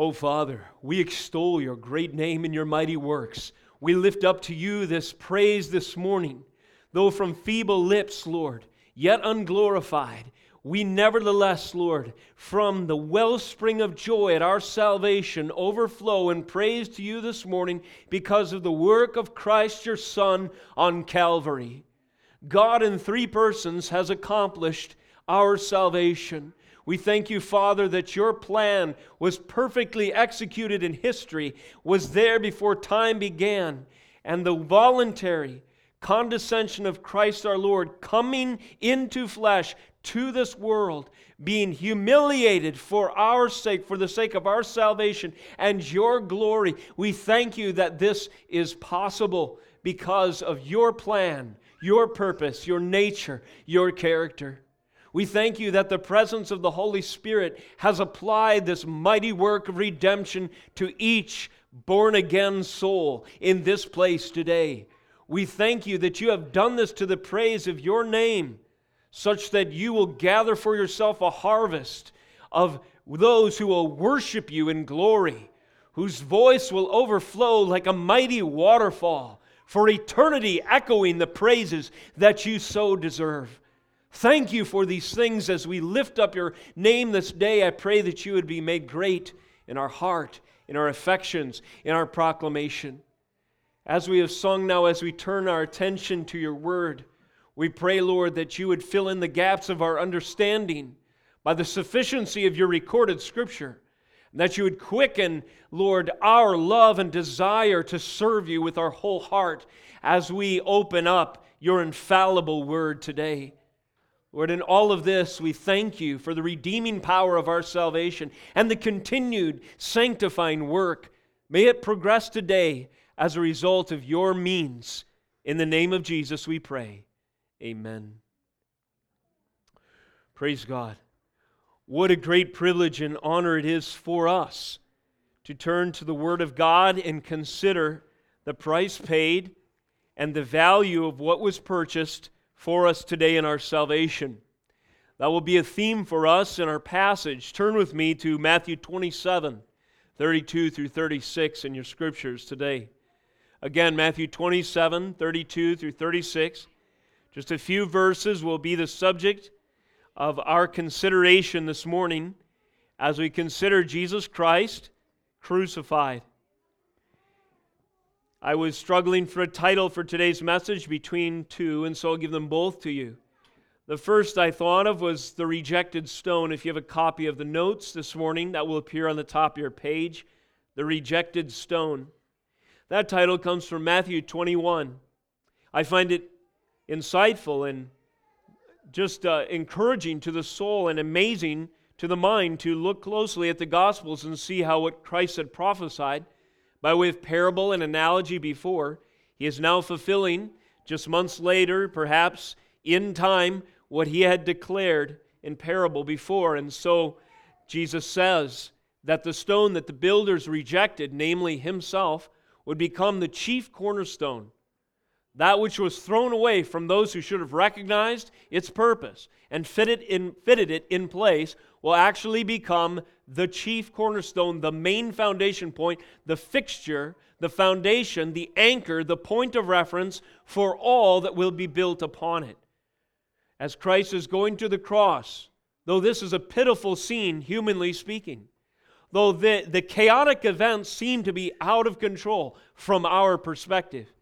Oh, Father, we extol your great name and your mighty works. We lift up to you this praise this morning, though from feeble lips, Lord, yet unglorified. We nevertheless, Lord, from the wellspring of joy at our salvation, overflow in praise to you this morning because of the work of Christ your Son on Calvary. God in three persons has accomplished our salvation. We thank you, Father, that your plan was perfectly executed in history, was there before time began, and the voluntary condescension of Christ our Lord coming into flesh to this world, being humiliated for our sake, for the sake of our salvation and your glory. We thank you that this is possible because of your plan, your purpose, your nature, your character. We thank you that the presence of the Holy Spirit has applied this mighty work of redemption to each born again soul in this place today. We thank you that you have done this to the praise of your name, such that you will gather for yourself a harvest of those who will worship you in glory, whose voice will overflow like a mighty waterfall, for eternity echoing the praises that you so deserve. Thank you for these things as we lift up your name this day. I pray that you would be made great in our heart, in our affections, in our proclamation. As we have sung now, as we turn our attention to your word, we pray, Lord, that you would fill in the gaps of our understanding by the sufficiency of your recorded scripture. And that you would quicken, Lord, our love and desire to serve you with our whole heart as we open up your infallible word today. Lord, in all of this, we thank you for the redeeming power of our salvation and the continued sanctifying work. May it progress today as a result of your means. In the name of Jesus, we pray. Amen. Praise God. What a great privilege and honor it is for us to turn to the Word of God and consider the price paid and the value of what was purchased for us today in our salvation. That will be a theme for us in our passage. Turn with me to Matthew 27, 32 through 36 in your scriptures today. Again, Matthew 27, 32 through 36. Just a few verses will be the subject of our consideration this morning as we consider Jesus Christ crucified. I was struggling for a title for today's message between two, and so I'll give them both to you. The first I thought of was The Rejected Stone. If you have a copy of the notes this morning, that will appear on the top of your page. The Rejected Stone. That title comes from Matthew 21. I find it insightful and just uh, encouraging to the soul and amazing to the mind to look closely at the Gospels and see how what Christ had prophesied by way of parable and analogy before. He is now fulfilling, just months later, perhaps in time, what he had declared in parable before. And so Jesus says that the stone that the builders rejected, namely himself, would become the chief cornerstone. That which was thrown away from those who should have recognized its purpose and fitted, in, fitted it in place will actually become the chief cornerstone, the main foundation point, the fixture, the foundation, the anchor, the point of reference for all that will be built upon it. As Christ is going to the cross, though this is a pitiful scene, humanly speaking, though the, the chaotic events seem to be out of control from our perspective,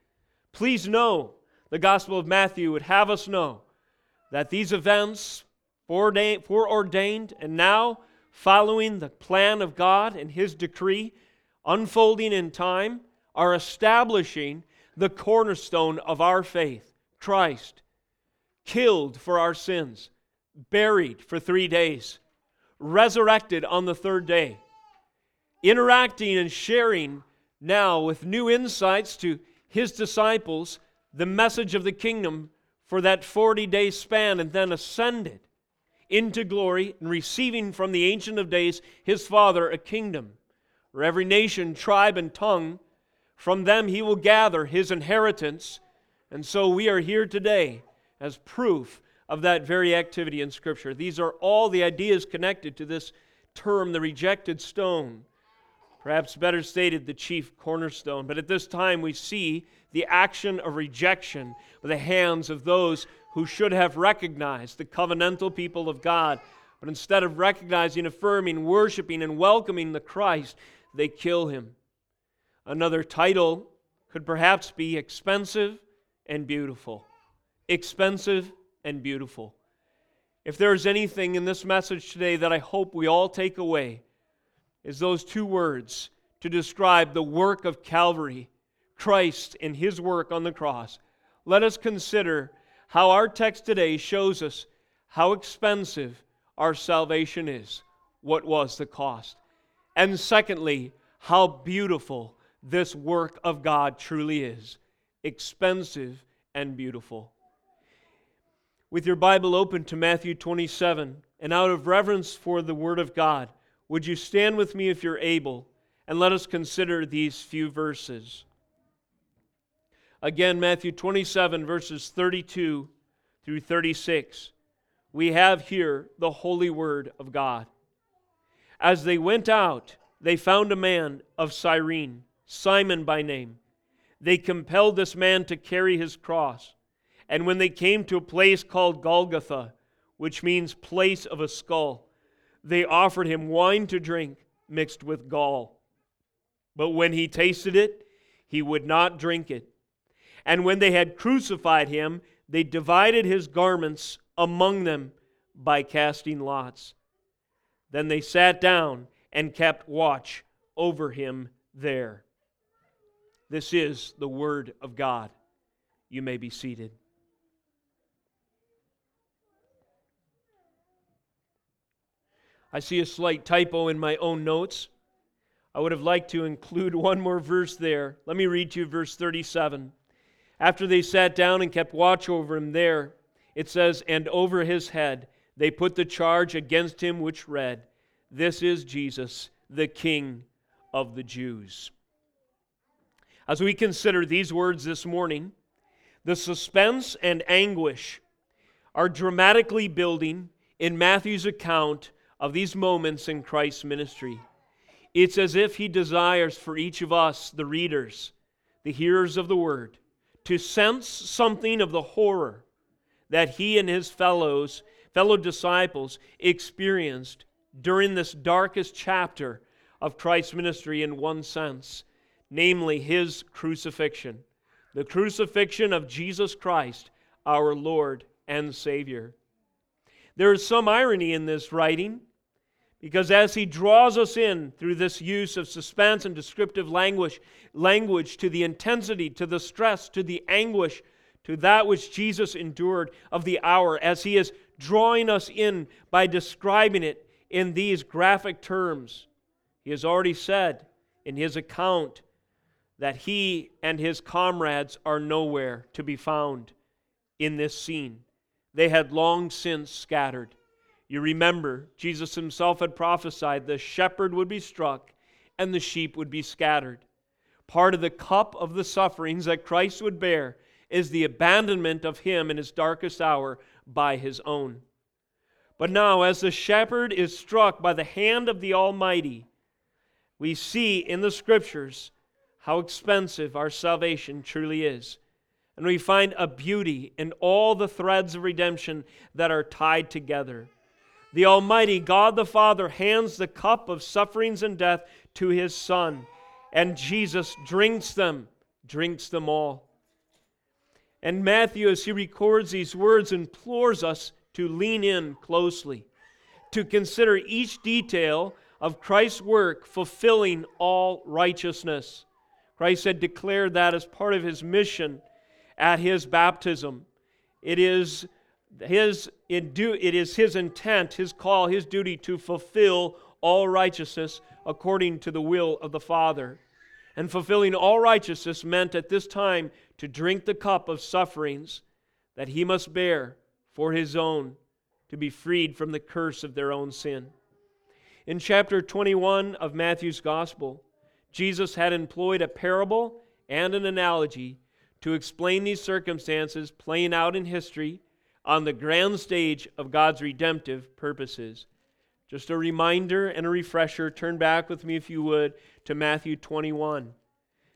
please know the Gospel of Matthew would have us know that these events, foreordained and now following the plan of God and His decree, unfolding in time, are establishing the cornerstone of our faith Christ, killed for our sins, buried for three days, resurrected on the third day, interacting and sharing now with new insights to His disciples the message of the kingdom for that 40 day span, and then ascended into glory and receiving from the Ancient of Days, his Father, a kingdom, where every nation, tribe, and tongue, from them he will gather his inheritance. And so we are here today as proof of that very activity in Scripture. These are all the ideas connected to this term, the rejected stone. Perhaps better stated, the chief cornerstone. But at this time, we see the action of rejection by the hands of those who should have recognized the covenantal people of God. But instead of recognizing, affirming, worshiping, and welcoming the Christ, they kill him. Another title could perhaps be expensive and beautiful. Expensive and beautiful. If there is anything in this message today that I hope we all take away, is those two words to describe the work of Calvary, Christ and his work on the cross. Let us consider how our text today shows us how expensive our salvation is, what was the cost. And secondly, how beautiful this work of God truly is expensive and beautiful. With your Bible open to Matthew 27, and out of reverence for the Word of God, would you stand with me if you're able and let us consider these few verses? Again, Matthew 27, verses 32 through 36. We have here the holy word of God. As they went out, they found a man of Cyrene, Simon by name. They compelled this man to carry his cross. And when they came to a place called Golgotha, which means place of a skull, they offered him wine to drink mixed with gall. But when he tasted it, he would not drink it. And when they had crucified him, they divided his garments among them by casting lots. Then they sat down and kept watch over him there. This is the word of God. You may be seated. I see a slight typo in my own notes. I would have liked to include one more verse there. Let me read to you verse 37. After they sat down and kept watch over him there, it says, And over his head they put the charge against him which read, This is Jesus, the King of the Jews. As we consider these words this morning, the suspense and anguish are dramatically building in Matthew's account of these moments in Christ's ministry. It's as if he desires for each of us, the readers, the hearers of the word, to sense something of the horror that he and his fellows, fellow disciples, experienced during this darkest chapter of Christ's ministry in one sense, namely his crucifixion, the crucifixion of Jesus Christ, our Lord and Savior. There is some irony in this writing because as he draws us in through this use of suspense and descriptive language, language to the intensity, to the stress, to the anguish, to that which Jesus endured of the hour, as he is drawing us in by describing it in these graphic terms, he has already said in his account that he and his comrades are nowhere to be found in this scene. They had long since scattered. You remember, Jesus himself had prophesied the shepherd would be struck and the sheep would be scattered. Part of the cup of the sufferings that Christ would bear is the abandonment of him in his darkest hour by his own. But now, as the shepherd is struck by the hand of the Almighty, we see in the scriptures how expensive our salvation truly is. And we find a beauty in all the threads of redemption that are tied together. The Almighty God the Father hands the cup of sufferings and death to his Son, and Jesus drinks them, drinks them all. And Matthew, as he records these words, implores us to lean in closely, to consider each detail of Christ's work fulfilling all righteousness. Christ had declared that as part of his mission at his baptism. It is his, it is his intent, his call, his duty to fulfill all righteousness according to the will of the Father. And fulfilling all righteousness meant at this time to drink the cup of sufferings that he must bear for his own, to be freed from the curse of their own sin. In chapter 21 of Matthew's Gospel, Jesus had employed a parable and an analogy to explain these circumstances playing out in history on the grand stage of God's redemptive purposes. Just a reminder and a refresher. Turn back with me, if you would, to Matthew 21.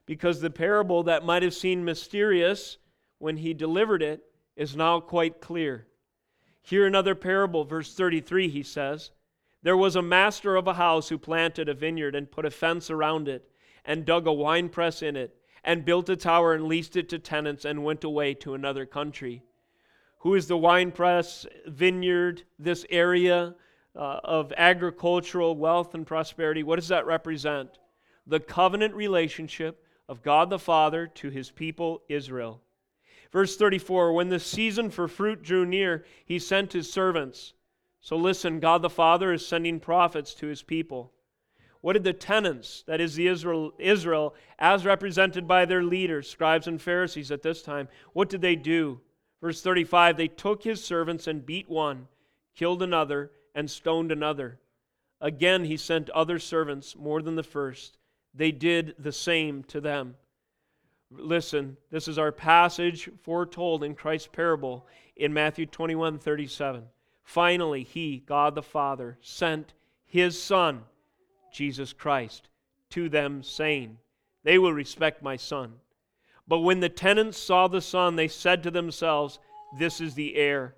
Because the parable that might have seemed mysterious when he delivered it is now quite clear. Here, another parable, verse 33, he says There was a master of a house who planted a vineyard and put a fence around it, and dug a winepress in it, and built a tower and leased it to tenants, and went away to another country. Who is the winepress, vineyard, this area uh, of agricultural wealth and prosperity? What does that represent? The covenant relationship of God the Father to his people Israel. Verse 34 When the season for fruit drew near, he sent his servants. So listen, God the Father is sending prophets to his people. What did the tenants, that is the Israel, Israel, as represented by their leaders, scribes and Pharisees at this time, what did they do? Verse 35 They took his servants and beat one, killed another, and stoned another. Again he sent other servants, more than the first. They did the same to them. Listen, this is our passage foretold in Christ's parable in Matthew 21 37. Finally, He, God the Father, sent His Son, Jesus Christ, to them, saying, They will respect my Son. But when the tenants saw the Son, they said to themselves, This is the heir.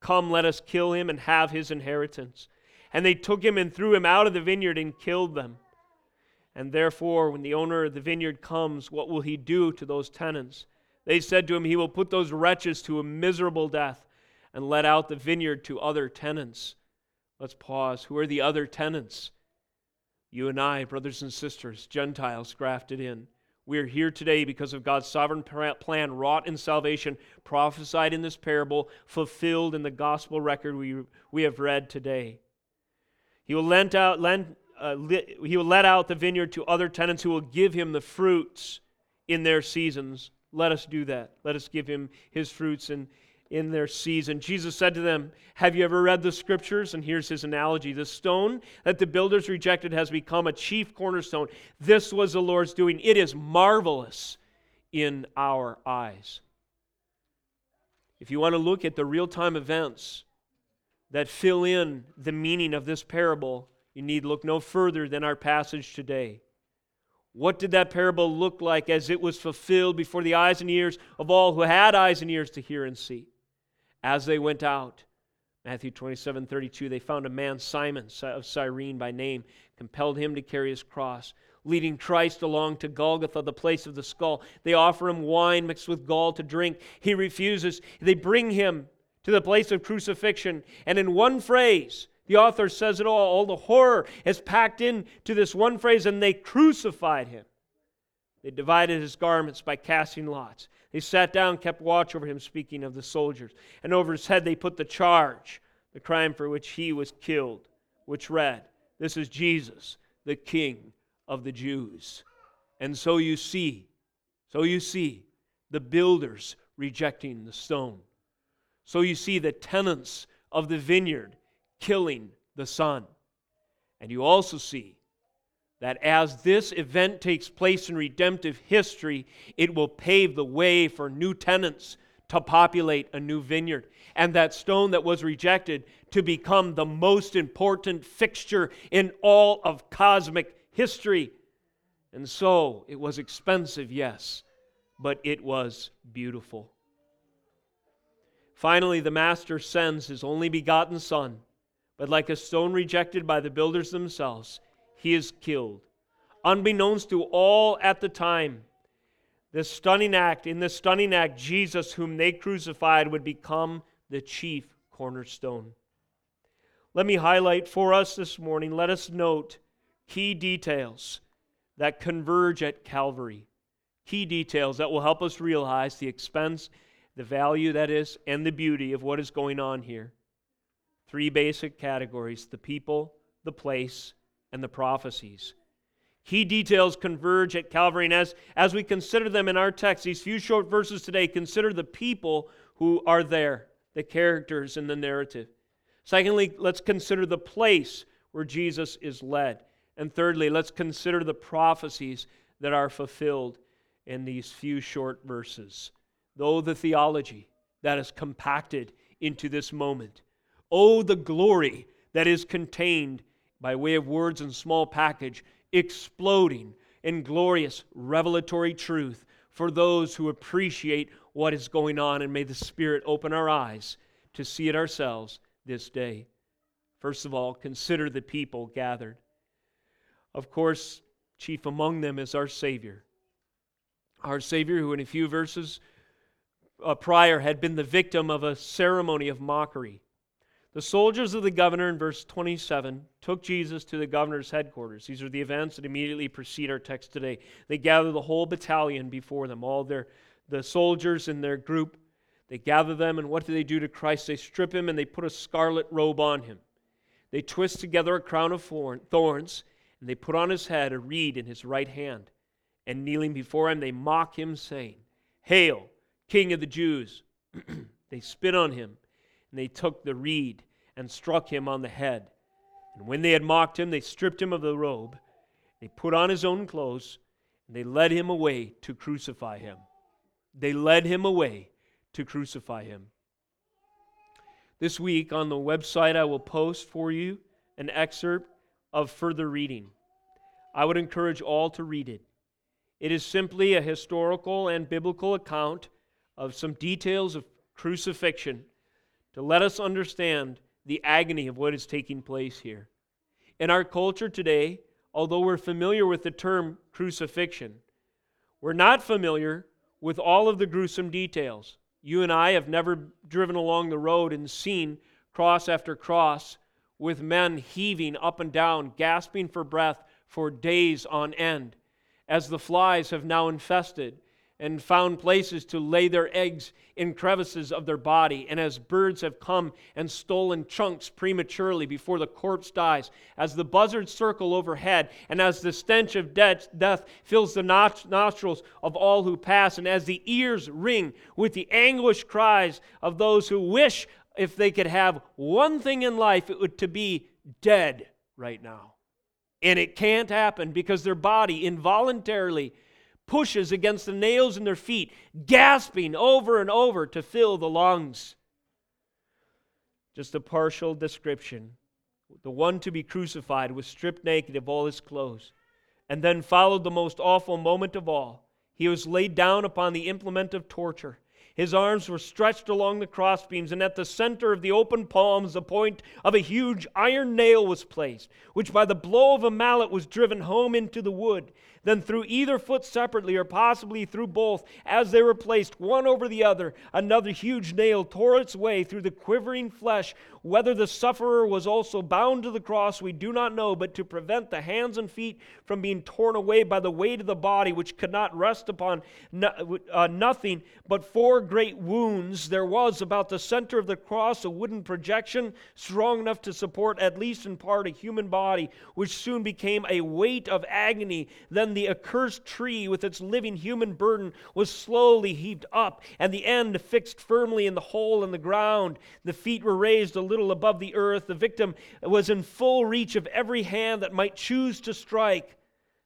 Come, let us kill him and have his inheritance. And they took him and threw him out of the vineyard and killed them. And therefore, when the owner of the vineyard comes, what will he do to those tenants? They said to him, He will put those wretches to a miserable death and let out the vineyard to other tenants. Let's pause. Who are the other tenants? You and I, brothers and sisters, Gentiles grafted in. We are here today because of God's sovereign plan wrought in salvation, prophesied in this parable, fulfilled in the gospel record we, we have read today. He will lend out, lend, uh, he will let out the vineyard to other tenants who will give him the fruits in their seasons. Let us do that. Let us give him his fruits in, in their season. Jesus said to them, Have you ever read the scriptures? And here's his analogy The stone that the builders rejected has become a chief cornerstone. This was the Lord's doing. It is marvelous in our eyes. If you want to look at the real time events that fill in the meaning of this parable, you need look no further than our passage today. What did that parable look like as it was fulfilled before the eyes and ears of all who had eyes and ears to hear and see? As they went out, Matthew 27 32, they found a man, Simon of Cyrene by name, compelled him to carry his cross. Leading Christ along to Golgotha, the place of the skull. They offer him wine mixed with gall to drink. He refuses. They bring him to the place of crucifixion. And in one phrase, the author says it all. All the horror is packed into this one phrase, and they crucified him. They divided his garments by casting lots. They sat down, kept watch over him, speaking of the soldiers. And over his head they put the charge, the crime for which he was killed, which read, This is Jesus, the King of the Jews. And so you see, so you see the builders rejecting the stone. So you see the tenants of the vineyard killing the Son. And you also see that as this event takes place in redemptive history, it will pave the way for new tenants to populate a new vineyard. And that stone that was rejected to become the most important fixture in all of cosmic history. And so it was expensive, yes, but it was beautiful. Finally, the Master sends his only begotten Son but like a stone rejected by the builders themselves, he is killed. Unbeknownst to all at the time, this stunning act, in this stunning act, Jesus, whom they crucified, would become the chief cornerstone. Let me highlight for us this morning, let us note key details that converge at Calvary. Key details that will help us realize the expense, the value that is, and the beauty of what is going on here. Three basic categories the people, the place, and the prophecies. Key details converge at Calvary, and as, as we consider them in our text, these few short verses today, consider the people who are there, the characters in the narrative. Secondly, let's consider the place where Jesus is led. And thirdly, let's consider the prophecies that are fulfilled in these few short verses. Though the theology that is compacted into this moment Oh, the glory that is contained by way of words and small package, exploding in glorious revelatory truth for those who appreciate what is going on. And may the Spirit open our eyes to see it ourselves this day. First of all, consider the people gathered. Of course, chief among them is our Savior. Our Savior, who in a few verses uh, prior had been the victim of a ceremony of mockery. The soldiers of the governor in verse 27 took Jesus to the governor's headquarters. These are the events that immediately precede our text today. They gather the whole battalion before them, all their the soldiers in their group. They gather them, and what do they do to Christ? They strip him and they put a scarlet robe on him. They twist together a crown of thorns, and they put on his head a reed in his right hand. And kneeling before him, they mock him, saying, Hail, King of the Jews! they spit on him and they took the reed and struck him on the head. And when they had mocked him, they stripped him of the robe, they put on his own clothes, and they led him away to crucify him. They led him away to crucify him. This week on the website, I will post for you an excerpt of further reading. I would encourage all to read it. It is simply a historical and biblical account of some details of crucifixion to let us understand the agony of what is taking place here. In our culture today, although we're familiar with the term crucifixion, we're not familiar with all of the gruesome details. You and I have never driven along the road and seen cross after cross with men heaving up and down, gasping for breath for days on end, as the flies have now infested and found places to lay their eggs in crevices of their body, and as birds have come and stolen chunks prematurely before the corpse dies, as the buzzards circle overhead, and as the stench of death fills the nostrils of all who pass, and as the ears ring with the anguished cries of those who wish, if they could have one thing in life, it would to be dead right now. And it can't happen because their body involuntarily pushes against the nails in their feet, gasping over and over to fill the lungs. Just a partial description. The one to be crucified was stripped naked of all his clothes. And then followed the most awful moment of all. He was laid down upon the implement of torture. His arms were stretched along the crossbeams, and at the center of the open palms, the point of a huge iron nail was placed, which by the blow of a mallet was driven home into the wood then through either foot separately, or possibly through both, as they were placed one over the other, another huge nail tore its way through the quivering flesh. Whether the sufferer was also bound to the cross, we do not know, but to prevent the hands and feet from being torn away by the weight of the body, which could not rest upon no, uh, nothing but four great wounds, there was about the center of the cross a wooden projection strong enough to support, at least in part, a human body, which soon became a weight of agony. Then the accursed tree with its living human burden was slowly heaved up, and the end fixed firmly in the hole in the ground. The feet were raised a little above the earth. The victim was in full reach of every hand that might choose to strike.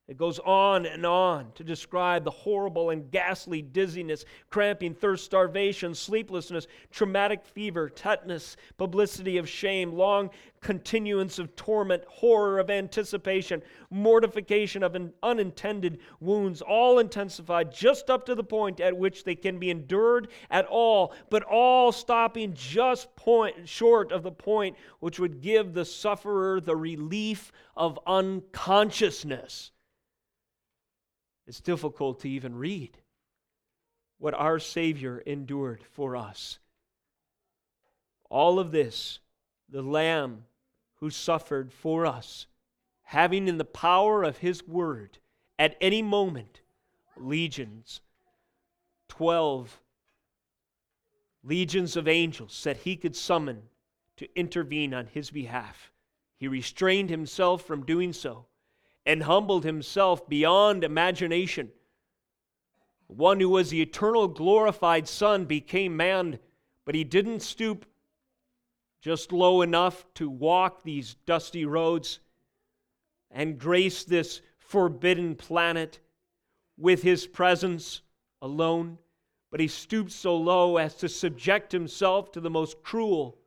It goes on and on to describe the horrible and ghastly dizziness, cramping, thirst, starvation, sleeplessness, traumatic fever, tetanus, publicity of shame, long continuance of torment, horror of anticipation, mortification of unintended wounds, all intensified just up to the point at which they can be endured at all, but all stopping just point short of the point which would give the sufferer the relief of unconsciousness. It's difficult to even read what our Savior endured for us. All of this, the Lamb who suffered for us, having in the power of His Word at any moment legions, 12 legions of angels that He could summon to intervene on His behalf. He restrained Himself from doing so and humbled himself beyond imagination. One who was the eternal glorified Son became man, but he didn't stoop just low enough to walk these dusty roads and grace this forbidden planet with his presence alone, but he stooped so low as to subject himself to the most cruel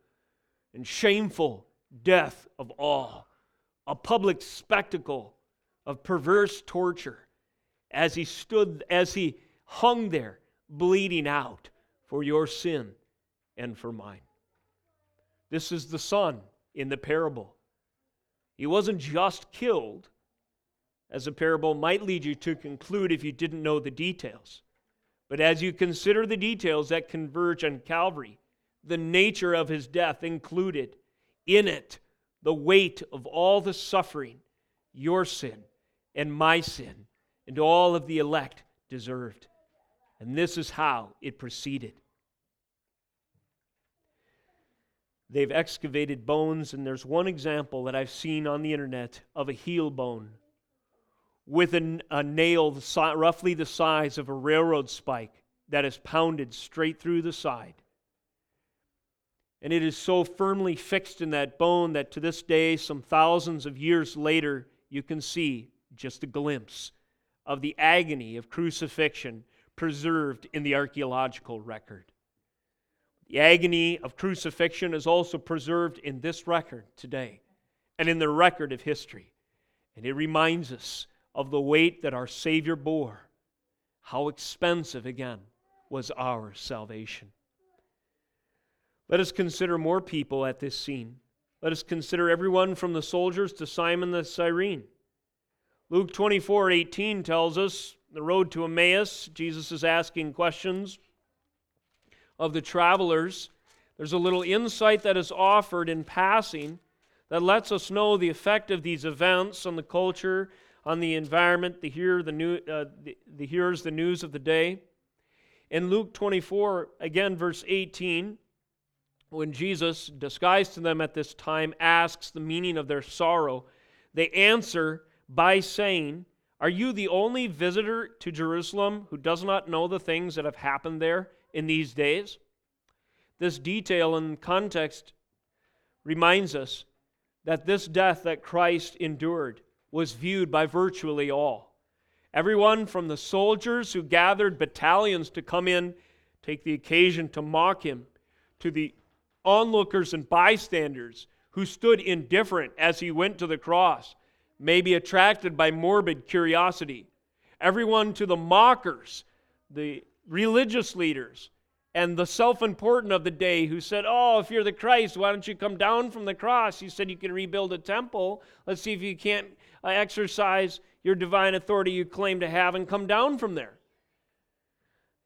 and shameful death of all, a public spectacle of perverse torture as he stood, as he hung there, bleeding out for your sin and for mine. This is the Son in the parable. He wasn't just killed, as a parable might lead you to conclude if you didn't know the details. But as you consider the details that converge on Calvary, the nature of his death included in it the weight of all the suffering your sin and my sin and all of the elect deserved. And this is how it proceeded. They've excavated bones, and there's one example that I've seen on the internet of a heel bone with a, a nail roughly the size of a railroad spike that is pounded straight through the side. And it is so firmly fixed in that bone that to this day, some thousands of years later, you can see just a glimpse of the agony of crucifixion preserved in the archaeological record. The agony of crucifixion is also preserved in this record today and in the record of history. And it reminds us of the weight that our Savior bore. How expensive, again, was our salvation. Let us consider more people at this scene. Let us consider everyone from the soldiers to Simon the Cyrene. Luke 24 18 tells us the road to Emmaus, Jesus is asking questions of the travelers. There's a little insight that is offered in passing that lets us know the effect of these events on the culture, on the environment, the, hear, the, new, uh, the, the hearers, the news of the day. In Luke 24, again, verse 18, when Jesus, disguised to them at this time, asks the meaning of their sorrow, they answer by saying, Are you the only visitor to Jerusalem who does not know the things that have happened there? in these days. This detail and context reminds us that this death that Christ endured was viewed by virtually all. Everyone from the soldiers who gathered battalions to come in, take the occasion to mock him, to the onlookers and bystanders who stood indifferent as he went to the cross, maybe attracted by morbid curiosity. Everyone to the mockers, the religious leaders and the self important of the day who said, Oh, if you're the Christ, why don't you come down from the cross? You said you can rebuild a temple. Let's see if you can't uh, exercise your divine authority you claim to have and come down from there.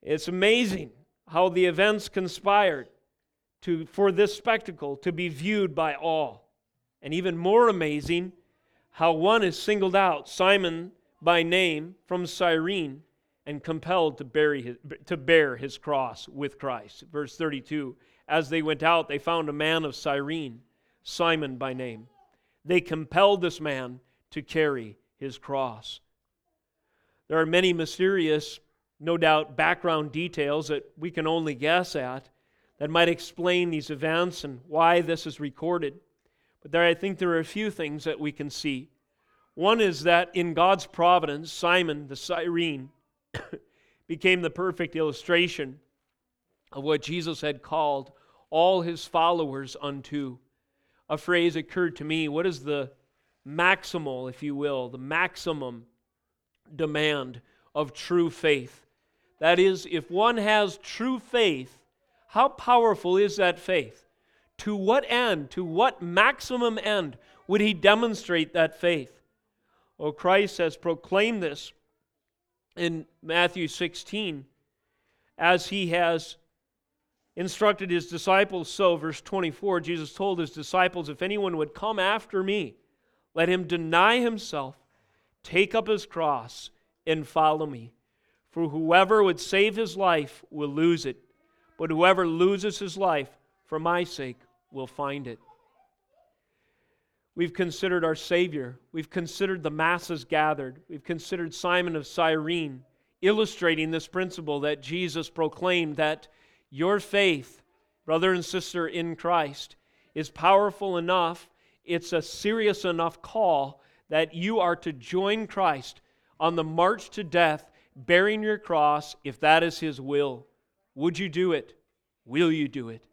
It's amazing how the events conspired to, for this spectacle to be viewed by all. And even more amazing, how one is singled out, Simon by name from Cyrene, and compelled to, bury his, to bear his cross with Christ. Verse 32 As they went out, they found a man of Cyrene, Simon by name. They compelled this man to carry his cross. There are many mysterious, no doubt, background details that we can only guess at that might explain these events and why this is recorded. But there, I think there are a few things that we can see. One is that in God's providence, Simon the Cyrene became the perfect illustration of what Jesus had called all his followers unto. A phrase occurred to me what is the maximal, if you will, the maximum demand of true faith? That is, if one has true faith, how powerful is that faith? To what end, to what maximum end would he demonstrate that faith? Oh, Christ has proclaimed this in Matthew 16, as he has instructed his disciples so, verse 24, Jesus told his disciples, If anyone would come after me, let him deny himself, take up his cross, and follow me. For whoever would save his life will lose it, but whoever loses his life for my sake will find it. We've considered our Savior. We've considered the masses gathered. We've considered Simon of Cyrene, illustrating this principle that Jesus proclaimed that your faith, brother and sister in Christ, is powerful enough, it's a serious enough call that you are to join Christ on the march to death, bearing your cross, if that is His will. Would you do it? Will you do it?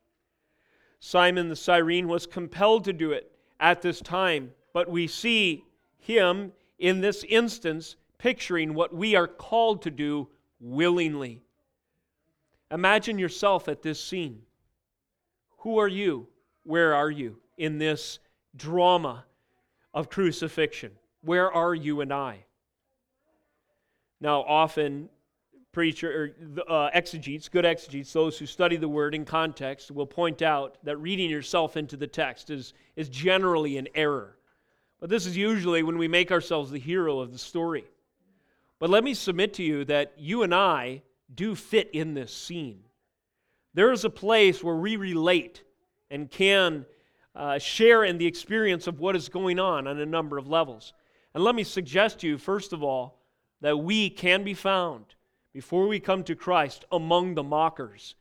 Simon the Cyrene was compelled to do it at this time, but we see him in this instance picturing what we are called to do willingly. Imagine yourself at this scene. Who are you? Where are you in this drama of crucifixion? Where are you and I? Now, often preacher or uh, exegetes, good exegetes, those who study the word in context, will point out that reading yourself into the text is, is generally an error. But this is usually when we make ourselves the hero of the story. But let me submit to you that you and I do fit in this scene. There is a place where we relate and can uh, share in the experience of what is going on on a number of levels. And let me suggest to you, first of all, that we can be found before we come to Christ among the mockers.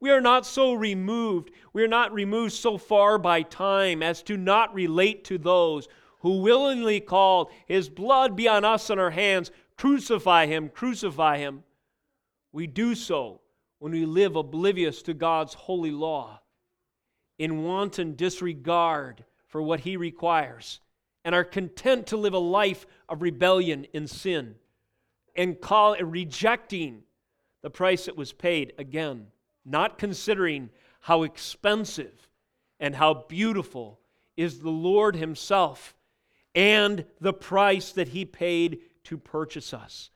We are not so removed, we are not removed so far by time as to not relate to those who willingly called, His blood be on us and our hands, crucify Him, crucify Him. We do so when we live oblivious to God's holy law, in wanton disregard for what He requires, and are content to live a life of rebellion in sin and call rejecting the price that was paid again, not considering how expensive and how beautiful is the Lord Himself and the price that He paid to purchase us.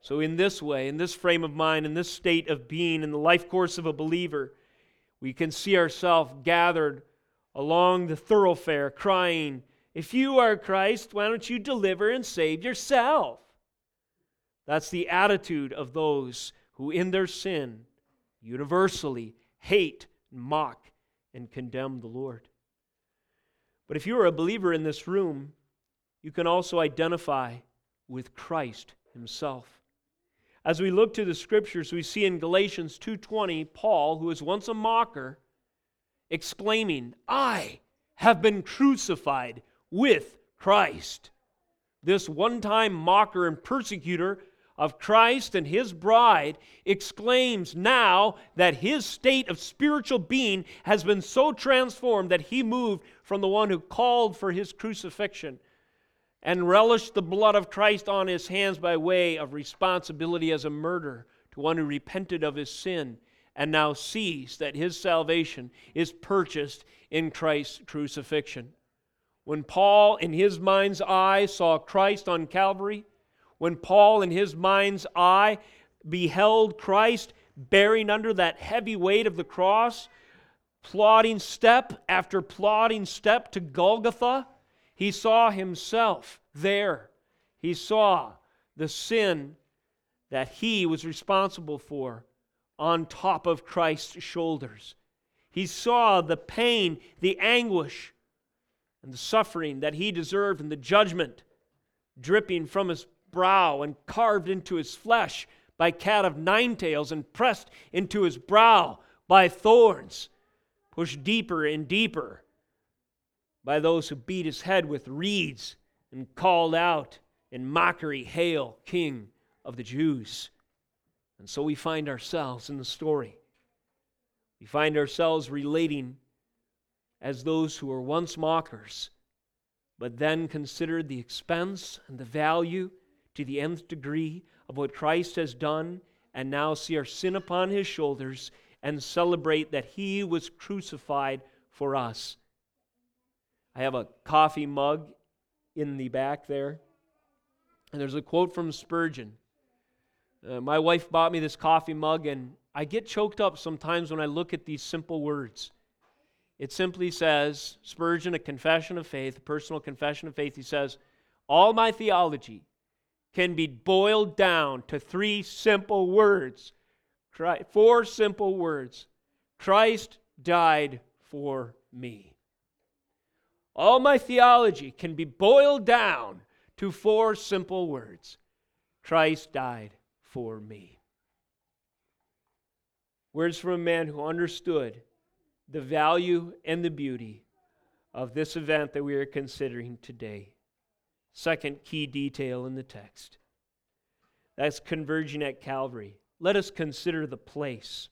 So, in this way, in this frame of mind, in this state of being, in the life course of a believer, we can see ourselves gathered along the thoroughfare crying, If you are Christ, why don't you deliver and save yourself? That's the attitude of those who, in their sin, universally hate, mock, and condemn the Lord. But if you are a believer in this room, you can also identify with Christ himself. As we look to the scriptures, we see in Galatians 2:20 Paul, who was once a mocker, exclaiming, "I have been crucified with Christ." This one-time mocker and persecutor of Christ and his bride exclaims now that his state of spiritual being has been so transformed that he moved from the one who called for his crucifixion and relished the blood of Christ on his hands by way of responsibility as a murderer to one who repented of his sin and now sees that his salvation is purchased in Christ's crucifixion. When Paul, in his mind's eye, saw Christ on Calvary, when Paul, in his mind's eye, beheld Christ bearing under that heavy weight of the cross, plodding step after plodding step to Golgotha, he saw himself there. He saw the sin that he was responsible for on top of Christ's shoulders. He saw the pain, the anguish, and the suffering that he deserved and the judgment dripping from his brow and carved into his flesh by cat of nine tails and pressed into his brow by thorns, pushed deeper and deeper by those who beat his head with reeds and called out in mockery, Hail, King of the Jews. And so we find ourselves in the story. We find ourselves relating as those who were once mockers, but then considered the expense and the value to the nth degree of what Christ has done and now see our sin upon his shoulders and celebrate that he was crucified for us. I have a coffee mug in the back there, and there's a quote from Spurgeon. Uh, my wife bought me this coffee mug, and I get choked up sometimes when I look at these simple words. It simply says, Spurgeon, a confession of faith, a personal confession of faith, he says, All my theology can be boiled down to three simple words. Four simple words. Christ died for me. All my theology can be boiled down to four simple words Christ died for me. Words from a man who understood the value and the beauty of this event that we are considering today. Second key detail in the text. That's converging at Calvary. Let us consider the place.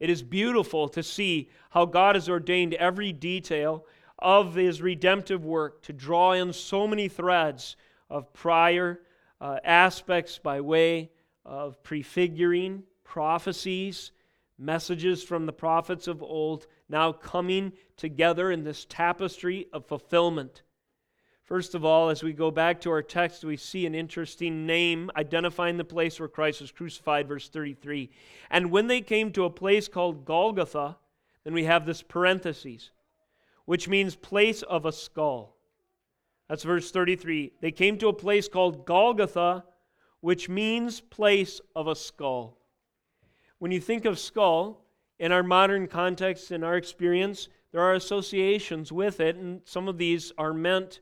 It is beautiful to see how God has ordained every detail of his redemptive work to draw in so many threads of prior uh, aspects by way of prefiguring, prophecies, messages from the prophets of old, now coming together in this tapestry of fulfillment. First of all, as we go back to our text, we see an interesting name identifying the place where Christ was crucified, verse 33. And when they came to a place called Golgotha, then we have this parenthesis, which means place of a skull. That's verse 33. They came to a place called Golgotha, which means place of a skull. When you think of skull, in our modern context, in our experience, there are associations with it, and some of these are meant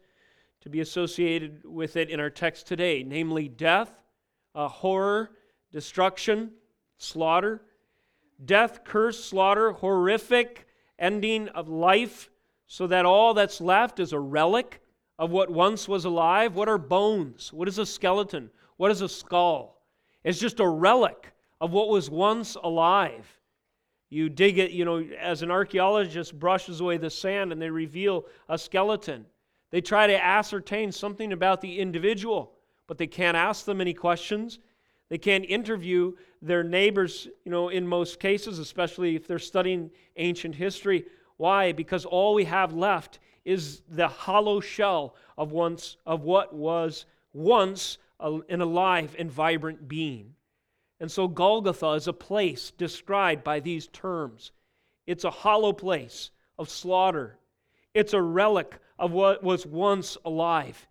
to be associated with it in our text today, namely death, uh, horror, destruction, slaughter. Death, curse, slaughter, horrific ending of life, so that all that's left is a relic of what once was alive. What are bones? What is a skeleton? What is a skull? It's just a relic of what was once alive. You dig it, you know, as an archaeologist brushes away the sand and they reveal a skeleton. They try to ascertain something about the individual, but they can't ask them any questions. They can't interview their neighbors, you know, in most cases, especially if they're studying ancient history. Why? Because all we have left is the hollow shell of once of what was once an alive and vibrant being. And so Golgotha is a place described by these terms. It's a hollow place of slaughter. It's a relic of what was once alive.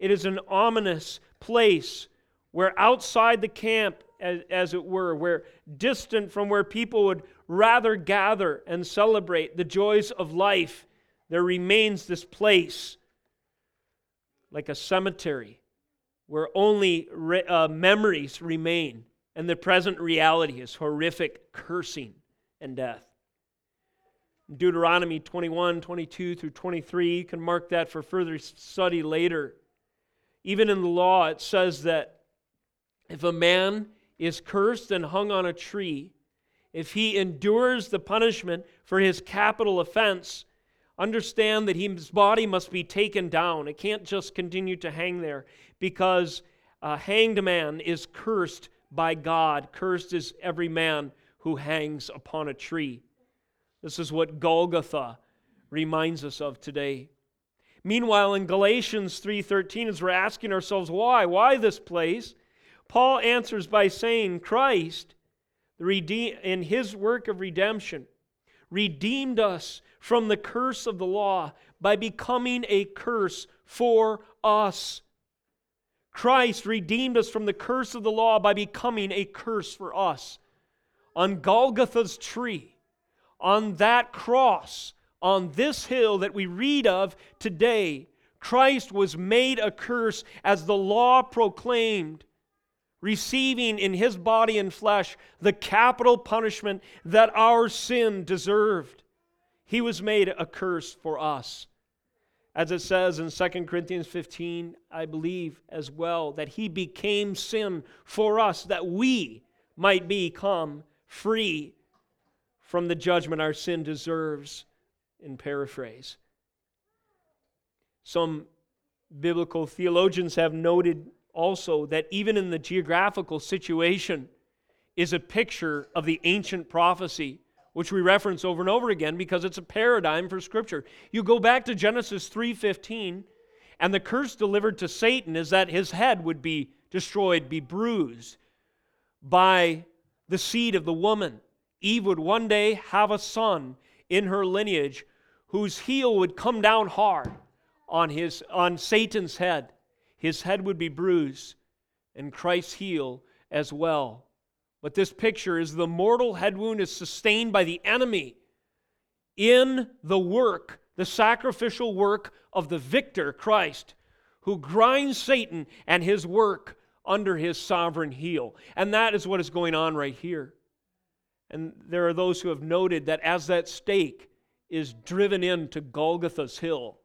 It is an ominous place where outside the camp, as, as, it were, where distant from where people would rather gather and celebrate the joys of life, there remains this place like a cemetery where only re- uh, memories remain, and the present reality is horrific cursing and death. Deuteronomy 21, 22 through 23, you can mark that for further study later. Even in the law, it says that if a man is cursed and hung on a tree, if he endures the punishment for his capital offense, understand that his body must be taken down. It can't just continue to hang there because a hanged man is cursed by God. Cursed is every man who hangs upon a tree. This is what Golgotha reminds us of today. Meanwhile, in Galatians 3:13, as we're asking ourselves why, why this place, Paul answers by saying, Christ, in his work of redemption, redeemed us from the curse of the law by becoming a curse for us. Christ redeemed us from the curse of the law by becoming a curse for us. On Golgotha's tree, on that cross, on this hill that we read of today, Christ was made a curse as the law proclaimed, receiving in his body and flesh the capital punishment that our sin deserved. He was made a curse for us. As it says in 2 Corinthians 15, I believe as well, that he became sin for us, that we might become free from the judgment our sin deserves, in paraphrase. Some biblical theologians have noted also that even in the geographical situation is a picture of the ancient prophecy which we reference over and over again because it's a paradigm for scripture. You go back to Genesis 3:15 and the curse delivered to Satan is that his head would be destroyed, be bruised by the seed of the woman. Eve would one day have a son in her lineage whose heel would come down hard on his on Satan's head. His head would be bruised and Christ's heel as well. But this picture is the mortal head wound is sustained by the enemy in the work, the sacrificial work of the victor, Christ, who grinds Satan and his work under his sovereign heel. And that is what is going on right here. And there are those who have noted that as that stake is driven into Golgotha's hill,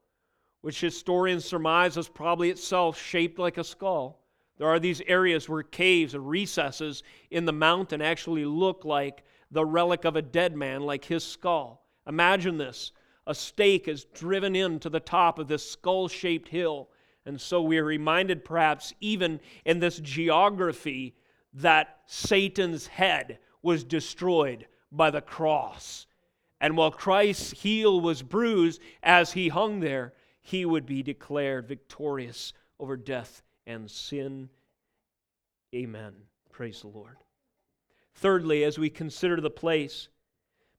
which historians surmise was probably itself shaped like a skull, there are these areas where caves and recesses in the mountain actually look like the relic of a dead man, like his skull. Imagine this a stake is driven into the top of this skull shaped hill. And so we are reminded, perhaps, even in this geography, that Satan's head was destroyed by the cross. And while Christ's heel was bruised as he hung there, he would be declared victorious over death and sin. Amen. Praise the Lord. Thirdly, as we consider the place,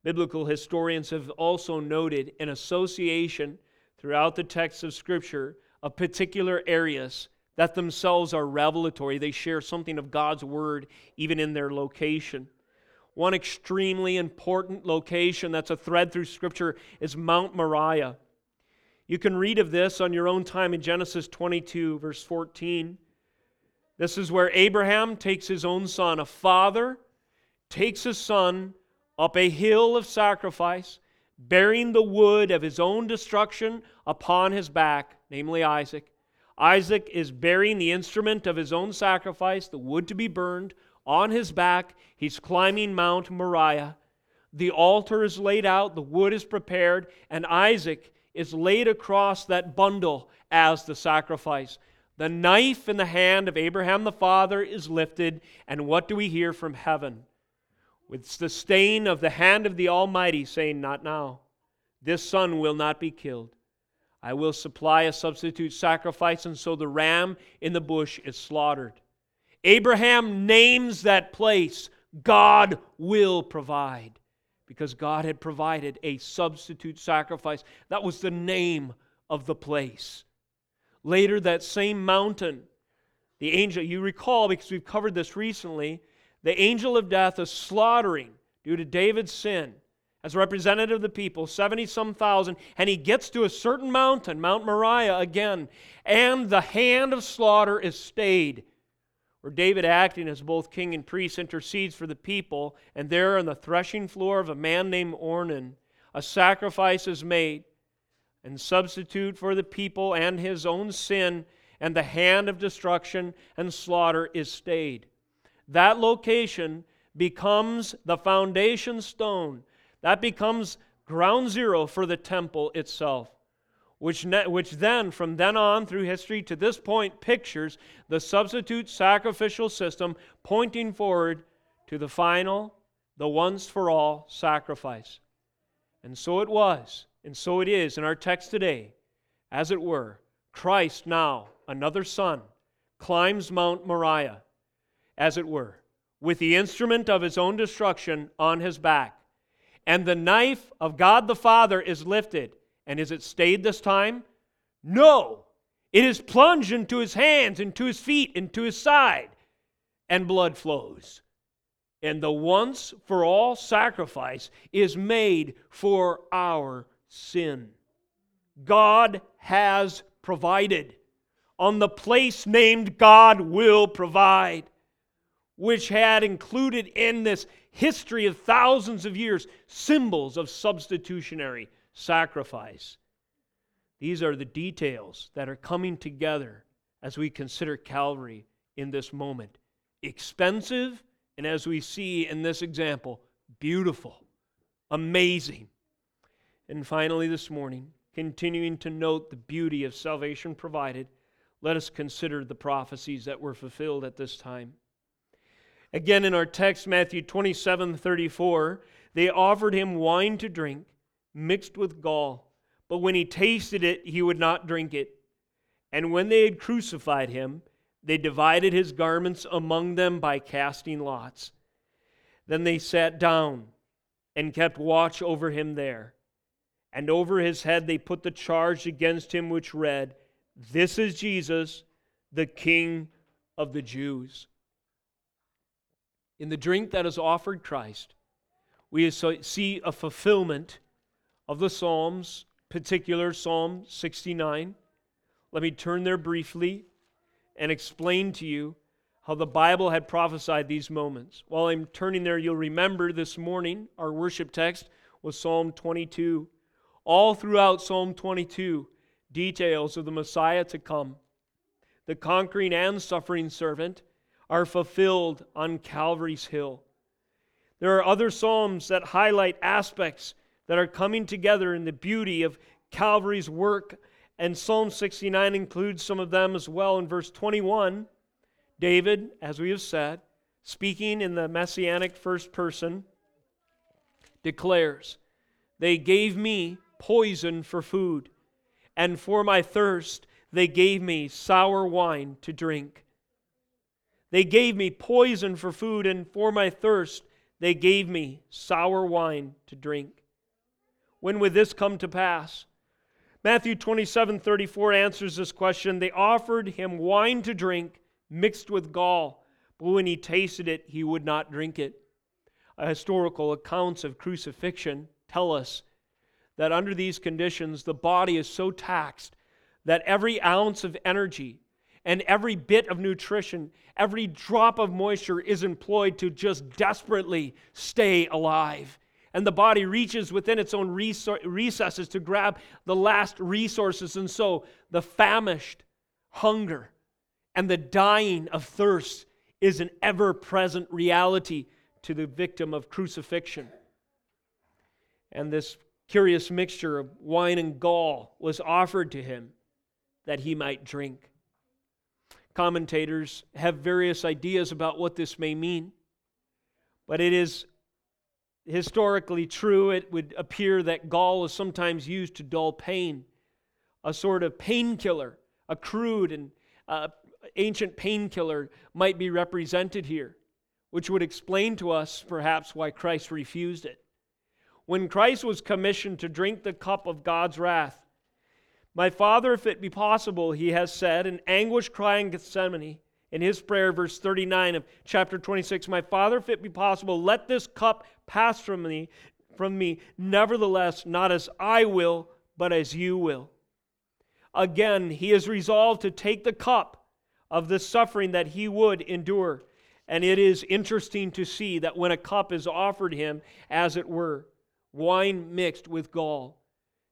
biblical historians have also noted an association throughout the text of Scripture of particular areas that themselves are revelatory. They share something of God's Word even in their location. One extremely important location that's a thread through Scripture is Mount Moriah. You can read of this on your own time in Genesis 22, verse 14. This is where Abraham takes his own son, a father takes his son up a hill of sacrifice, bearing the wood of his own destruction upon his back, namely Isaac. Isaac is bearing the instrument of his own sacrifice, the wood to be burned, on his back. He's climbing Mount Moriah. The altar is laid out, the wood is prepared, and Isaac is laid across that bundle as the sacrifice. The knife in the hand of Abraham the father is lifted, and what do we hear from heaven? With the stain of the hand of the Almighty saying, Not now. This son will not be killed. I will supply a substitute sacrifice, and so the ram in the bush is slaughtered. Abraham names that place God will provide because God had provided a substitute sacrifice. That was the name of the place. Later, that same mountain, the angel, you recall because we've covered this recently, the angel of death is slaughtering due to David's sin as a representative of the people, 70 some thousand, and he gets to a certain mountain, Mount Moriah again, and the hand of slaughter is stayed where David, acting as both king and priest, intercedes for the people, and there on the threshing floor of a man named Ornan, a sacrifice is made, and substitute for the people and his own sin, and the hand of destruction and slaughter is stayed. That location becomes the foundation stone. That becomes ground zero for the temple itself which, ne- which then, from then on through history to this point, pictures the substitute sacrificial system pointing forward to the final, the once for all sacrifice. And so it was, and so it is in our text today, as it were. Christ now, another son, climbs Mount Moriah, as it were, with the instrument of his own destruction on his back. And the knife of God the Father is lifted and is it stayed this time? No. It is plunged into his hands, into his feet, into his side, and blood flows. And the once for all sacrifice is made for our sin. God has provided on the place named God will provide, which had included in this history of thousands of years symbols of substitutionary sacrifice. These are the details that are coming together as we consider Calvary in this moment. Expensive, and as we see in this example, beautiful, amazing. And finally, this morning, continuing to note the beauty of salvation provided, let us consider the prophecies that were fulfilled at this time. Again, in our text, Matthew 27 34, they offered him wine to drink mixed with gall. But when he tasted it, he would not drink it. And when they had crucified him, they divided his garments among them by casting lots. Then they sat down and kept watch over him there. And over his head they put the charge against him, which read, This is Jesus, the King of the Jews. In the drink that is offered Christ, we see a fulfillment of the Psalms, particular Psalm 69. Let me turn there briefly and explain to you how the Bible had prophesied these moments. While I'm turning there, you'll remember this morning our worship text was Psalm 22. All throughout Psalm 22, details of the Messiah to come, the conquering and suffering servant, are fulfilled on Calvary's hill. There are other Psalms that highlight aspects that are coming together in the beauty of Calvary's work. And Psalm 69 includes some of them as well. In verse 21, David, as we have said, speaking in the messianic first person, declares, They gave me poison for food, and for my thirst they gave me sour wine to drink. They gave me poison for food, and for my thirst they gave me sour wine to drink. When would this come to pass? Matthew 27 34 answers this question. They offered him wine to drink mixed with gall, but when he tasted it, he would not drink it. Historical accounts of crucifixion tell us that under these conditions, the body is so taxed that every ounce of energy and every bit of nutrition, every drop of moisture is employed to just desperately stay alive. And the body reaches within its own recesses to grab the last resources. And so the famished hunger and the dying of thirst is an ever present reality to the victim of crucifixion. And this curious mixture of wine and gall was offered to him that he might drink. Commentators have various ideas about what this may mean, but it is historically true. It would appear that gall is sometimes used to dull pain, a sort of painkiller, a crude and uh, ancient painkiller might be represented here, which would explain to us perhaps why Christ refused it. When Christ was commissioned to drink the cup of God's wrath, my Father, if it be possible, he has said, in anguish crying Gethsemane, in his prayer, verse 39 of chapter 26, My Father, if it be possible, let this cup pass from me, from me. Nevertheless, not as I will, but as you will. Again, he is resolved to take the cup of the suffering that he would endure. And it is interesting to see that when a cup is offered him, as it were, wine mixed with gall,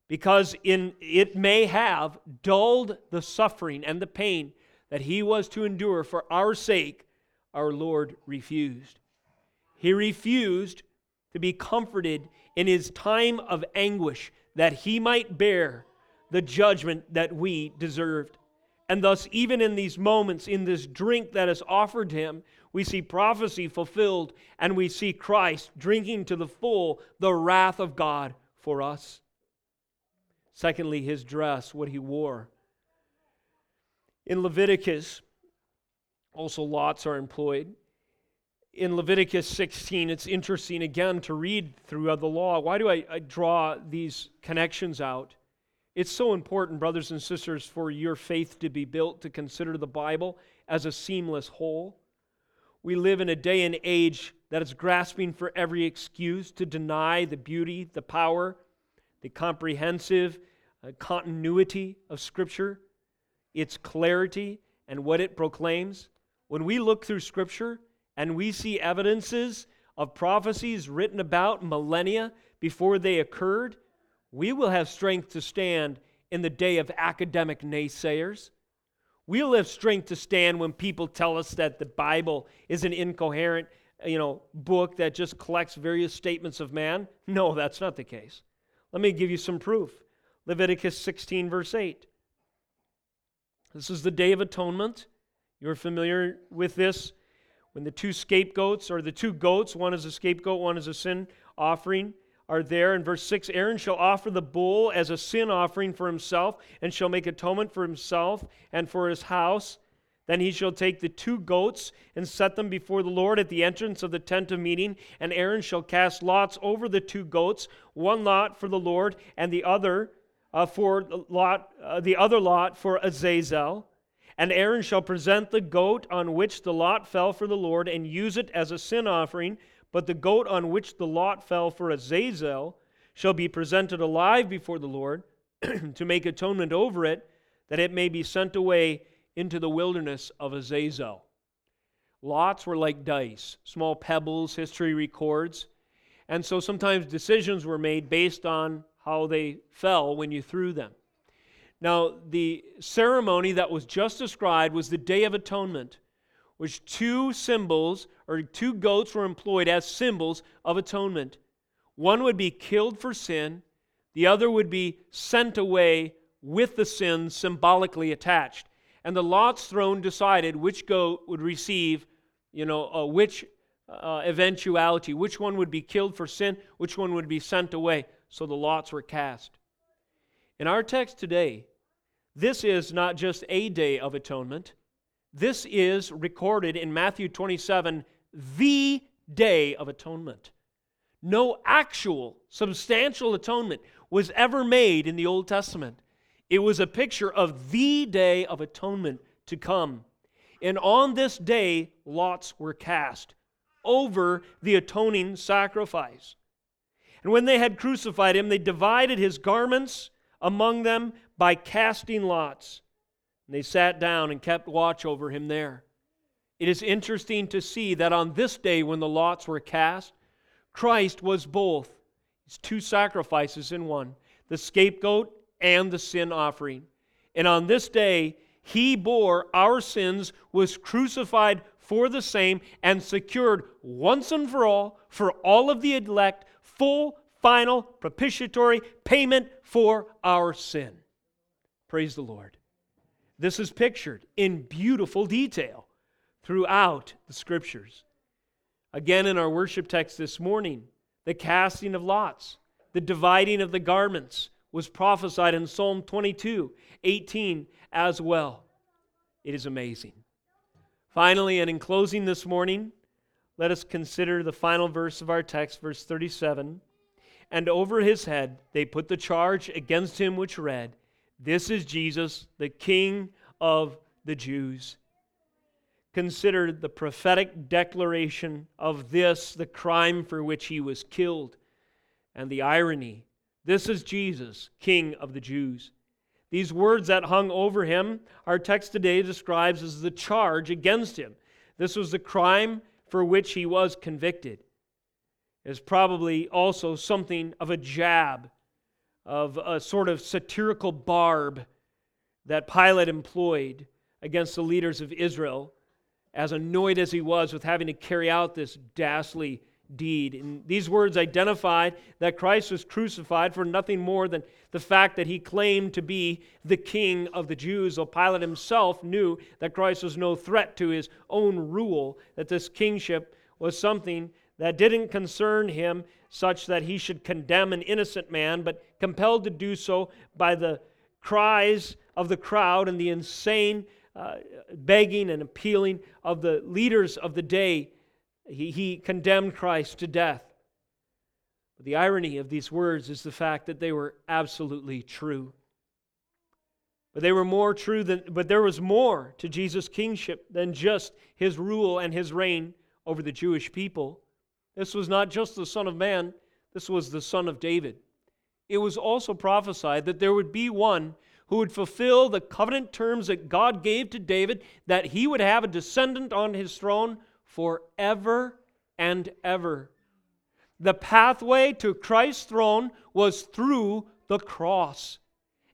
because in, it may have dulled the suffering and the pain that he was to endure for our sake, our Lord refused. He refused to be comforted in his time of anguish that he might bear the judgment that we deserved. And thus, even in these moments, in this drink that is offered him, we see prophecy fulfilled and we see Christ drinking to the full the wrath of God for us. Secondly, his dress, what he wore. In Leviticus, also lots are employed. In Leviticus 16, it's interesting again to read through the law. Why do I, I draw these connections out? It's so important, brothers and sisters, for your faith to be built to consider the Bible as a seamless whole. We live in a day and age that is grasping for every excuse to deny the beauty, the power, the comprehensive uh, continuity of Scripture, its clarity, and what it proclaims. When we look through Scripture and we see evidences of prophecies written about millennia before they occurred, we will have strength to stand in the day of academic naysayers. We'll have strength to stand when people tell us that the Bible is an incoherent, you know, book that just collects various statements of man. No, that's not the case. Let me give you some proof. Leviticus 16, verse 8. This is the Day of Atonement. You're familiar with this. When the two scapegoats, or the two goats, one is a scapegoat, one is a sin offering, are there. In verse 6, Aaron shall offer the bull as a sin offering for himself, and shall make atonement for himself and for his house. Then he shall take the two goats and set them before the Lord at the entrance of the tent of meeting, and Aaron shall cast lots over the two goats, one lot for the Lord, and the other uh, for lot, uh, the other lot for Azazel. And Aaron shall present the goat on which the lot fell for the Lord and use it as a sin offering. But the goat on which the lot fell for Azazel shall be presented alive before the Lord to make atonement over it, that it may be sent away into the wilderness of Azazel. Lots were like dice, small pebbles, history records. And so sometimes decisions were made based on how they fell when you threw them. Now, the ceremony that was just described was the Day of Atonement, which two symbols or two goats were employed as symbols of atonement. One would be killed for sin, the other would be sent away with the sin symbolically attached. And the lots thrown decided which goat would receive, you know, uh, which uh, eventuality, which one would be killed for sin, which one would be sent away. So the lots were cast. In our text today, this is not just a day of atonement. This is recorded in Matthew 27, the day of atonement. No actual, substantial atonement was ever made in the Old Testament. It was a picture of the day of atonement to come. And on this day, lots were cast over the atoning sacrifice. And when they had crucified him, they divided his garments among them by casting lots. And they sat down and kept watch over him there. It is interesting to see that on this day, when the lots were cast, Christ was both. It's two sacrifices in one the scapegoat and the sin offering. And on this day, he bore our sins, was crucified for the same, and secured once and for all, for all of the elect, full, final, propitiatory payment for our sin. Praise the Lord. This is pictured in beautiful detail throughout the scriptures. Again, in our worship text this morning, the casting of lots, the dividing of the garments was prophesied in Psalm 22 18 as well. It is amazing. Finally, and in closing this morning, let us consider the final verse of our text, verse 37. And over his head they put the charge against him which read, This is Jesus, the King of the Jews. Consider the prophetic declaration of this, the crime for which he was killed, and the irony. This is Jesus, King of the Jews. These words that hung over him, our text today describes as the charge against him. This was the crime for which he was convicted is probably also something of a jab, of a sort of satirical barb that Pilate employed against the leaders of Israel, as annoyed as he was with having to carry out this dastardly deed. And these words identified that Christ was crucified for nothing more than the fact that he claimed to be the king of the Jews, though Pilate himself knew that Christ was no threat to his own rule, that this kingship was something that didn't concern him such that he should condemn an innocent man, but compelled to do so by the cries of the crowd and the insane uh, begging and appealing of the leaders of the day, he, he condemned Christ to death. But the irony of these words is the fact that they were absolutely true. But they were more true than, but there was more to Jesus' kingship than just his rule and his reign over the Jewish people. This was not just the Son of Man, this was the Son of David. It was also prophesied that there would be one who would fulfill the covenant terms that God gave to David, that he would have a descendant on his throne forever and ever. The pathway to Christ's throne was through the cross.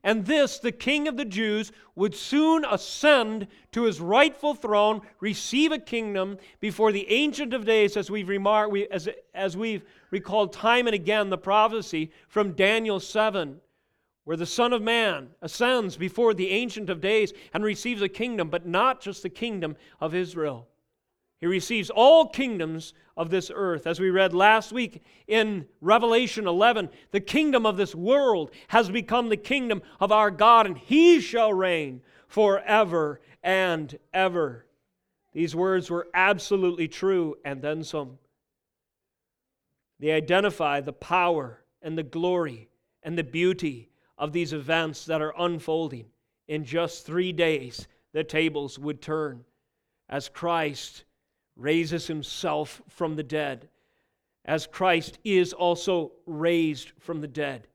And this, the King of the Jews, would soon ascend to his rightful throne, receive a kingdom before the Ancient of Days, as we've, remarked, we, as, as we've recalled time and again the prophecy from Daniel 7, where the Son of Man ascends before the Ancient of Days and receives a kingdom, but not just the kingdom of Israel. He receives all kingdoms of this earth. As we read last week in Revelation 11, the kingdom of this world has become the kingdom of our God, and he shall reign forever and ever. These words were absolutely true, and then some. They identify the power and the glory and the beauty of these events that are unfolding. In just three days, the tables would turn as Christ raises himself from the dead, as Christ is also raised from the dead.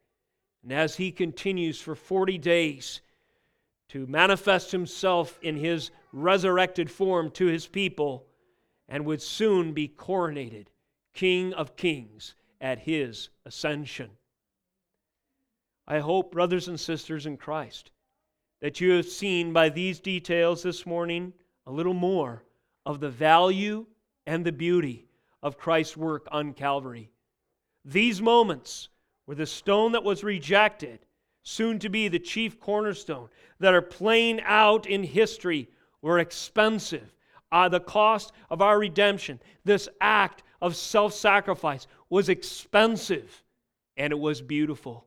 And as he continues for 40 days to manifest himself in his resurrected form to his people, and would soon be coronated King of Kings at his ascension. I hope, brothers and sisters in Christ, that you have seen by these details this morning a little more of the value and the beauty of Christ's work on Calvary. These moments where the stone that was rejected, soon to be the chief cornerstone, that are playing out in history, were expensive. Uh, the cost of our redemption, this act of self sacrifice, was expensive and it was beautiful.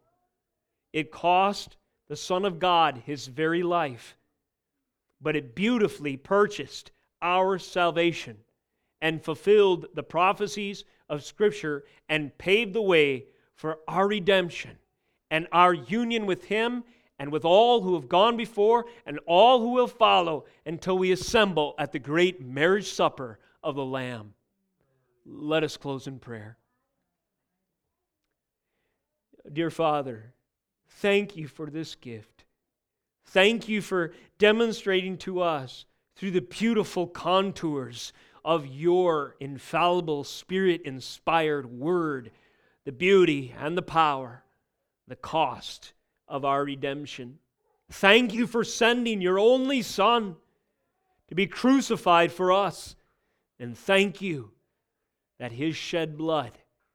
It cost the Son of God his very life, but it beautifully purchased our salvation and fulfilled the prophecies of Scripture and paved the way for our redemption and our union with Him and with all who have gone before and all who will follow until we assemble at the great marriage supper of the Lamb. Let us close in prayer. Dear Father, thank you for this gift. Thank you for demonstrating to us through the beautiful contours of your infallible, spirit inspired word the beauty and the power, the cost of our redemption. Thank you for sending your only Son to be crucified for us. And thank you that his shed blood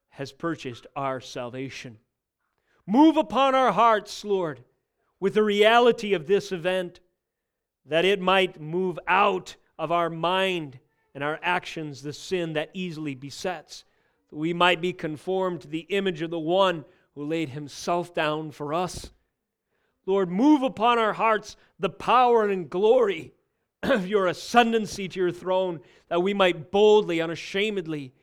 has purchased our salvation. Move upon our hearts, Lord, with the reality of this event, that it might move out of our mind and our actions the sin that easily besets, that we might be conformed to the image of the one who laid himself down for us. Lord, move upon our hearts the power and glory of your ascendancy to your throne, that we might boldly, unashamedly,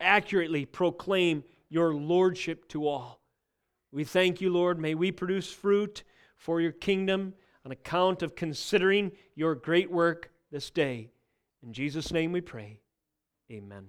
accurately proclaim your lordship to all. We thank you, Lord. May we produce fruit for your kingdom on account of considering your great work this day. In Jesus' name we pray. Amen.